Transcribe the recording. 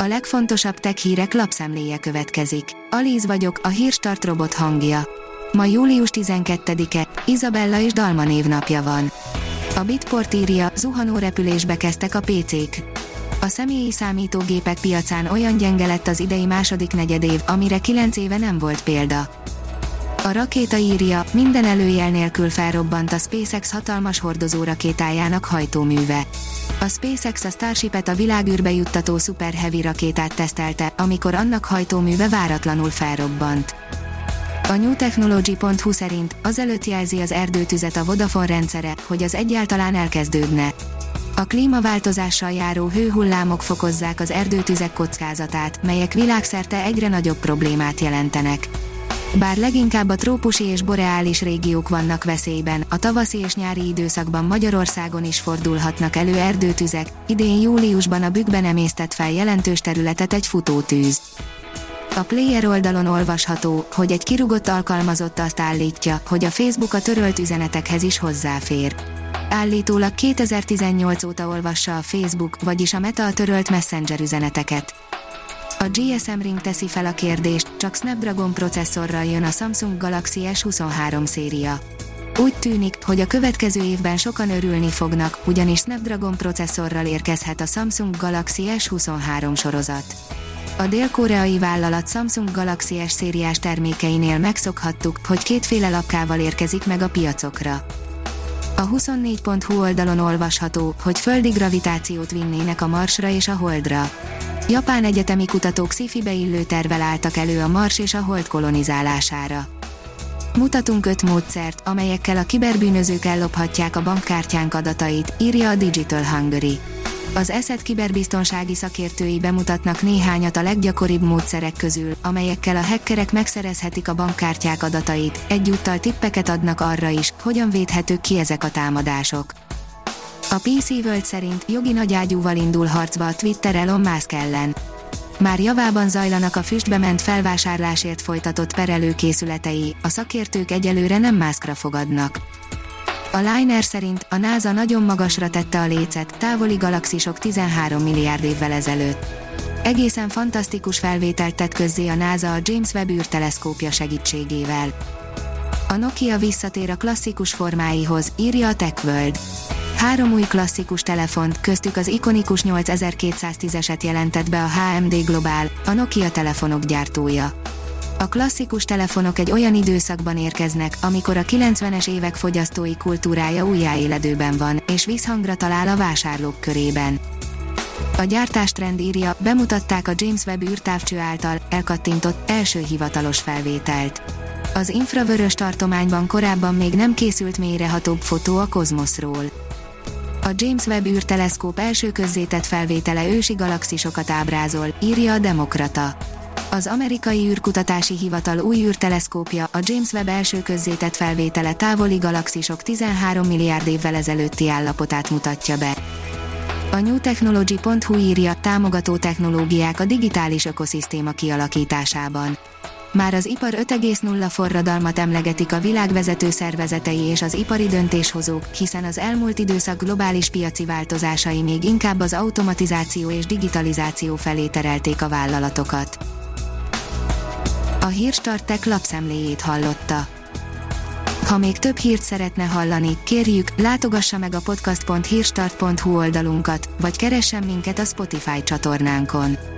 A legfontosabb tech hírek lapszemléje következik. Alíz vagyok, a hírstart robot hangja. Ma július 12-e, Izabella és Dalma névnapja van. A Bitport írja, zuhanó repülésbe kezdtek a PC-k. A személyi számítógépek piacán olyan gyenge lett az idei második negyedév, amire 9 éve nem volt példa. A rakéta írja, minden előjel nélkül felrobbant a SpaceX hatalmas hordozó rakétájának hajtóműve. A SpaceX a Starship-et a világűrbe juttató Super Heavy rakétát tesztelte, amikor annak hajtóműve váratlanul felrobbant. A newtechnology.hu szerint azelőtt jelzi az erdőtüzet a Vodafone rendszere, hogy az egyáltalán elkezdődne. A klímaváltozással járó hőhullámok fokozzák az erdőtüzek kockázatát, melyek világszerte egyre nagyobb problémát jelentenek. Bár leginkább a trópusi és boreális régiók vannak veszélyben, a tavaszi és nyári időszakban Magyarországon is fordulhatnak elő erdőtüzek, idén júliusban a bükkben emésztett fel jelentős területet egy futótűz. A Player oldalon olvasható, hogy egy kirugott alkalmazott azt állítja, hogy a Facebook a törölt üzenetekhez is hozzáfér. Állítólag 2018 óta olvassa a Facebook, vagyis a Meta a törölt Messenger üzeneteket. A GSM Ring teszi fel a kérdést, csak Snapdragon processzorral jön a Samsung Galaxy S23 széria. Úgy tűnik, hogy a következő évben sokan örülni fognak, ugyanis Snapdragon processzorral érkezhet a Samsung Galaxy S23 sorozat. A dél-koreai vállalat Samsung Galaxy S szériás termékeinél megszokhattuk, hogy kétféle lapkával érkezik meg a piacokra. A 24.hu oldalon olvasható, hogy földi gravitációt vinnének a Marsra és a Holdra. Japán egyetemi kutatók sci beillő tervel álltak elő a Mars és a Hold kolonizálására. Mutatunk öt módszert, amelyekkel a kiberbűnözők ellophatják a bankkártyánk adatait, írja a Digital Hungary. Az ESET kiberbiztonsági szakértői bemutatnak néhányat a leggyakoribb módszerek közül, amelyekkel a hackerek megszerezhetik a bankkártyák adatait, egyúttal tippeket adnak arra is, hogyan védhetők ki ezek a támadások. A PC World szerint jogi nagyágyúval indul harcba a Twitter Elon Musk ellen. Már javában zajlanak a füstbe ment felvásárlásért folytatott perelőkészületei, a szakértők egyelőre nem Muskra fogadnak. A Liner szerint a NASA nagyon magasra tette a lécet, távoli galaxisok 13 milliárd évvel ezelőtt. Egészen fantasztikus felvételt tett közzé a NASA a James Webb űrteleszkópja segítségével. A Nokia visszatér a klasszikus formáihoz, írja a TechWorld. Három új klasszikus telefont, köztük az ikonikus 8210-eset jelentett be a HMD Global, a Nokia telefonok gyártója. A klasszikus telefonok egy olyan időszakban érkeznek, amikor a 90-es évek fogyasztói kultúrája újjáéledőben van, és visszhangra talál a vásárlók körében. A gyártástrend írja, bemutatták a James Webb űrtávcső által elkattintott első hivatalos felvételt. Az infravörös tartományban korábban még nem készült mélyrehatóbb fotó a kozmoszról. A James Webb űrteleszkóp első közzétett felvétele ősi galaxisokat ábrázol, írja a Demokrata. Az amerikai űrkutatási hivatal új űrteleszkópja, a James Webb első közzétett felvétele távoli galaxisok 13 milliárd évvel ezelőtti állapotát mutatja be. A newtechnology.hu írja, támogató technológiák a digitális ökoszisztéma kialakításában. Már az ipar 5,0 forradalmat emlegetik a világ vezető szervezetei és az ipari döntéshozók, hiszen az elmúlt időszak globális piaci változásai még inkább az automatizáció és digitalizáció felé terelték a vállalatokat. A Hírstartek lapszemléjét hallotta. Ha még több hírt szeretne hallani, kérjük, látogassa meg a podcast.hírstart.hu oldalunkat, vagy keressen minket a Spotify csatornánkon.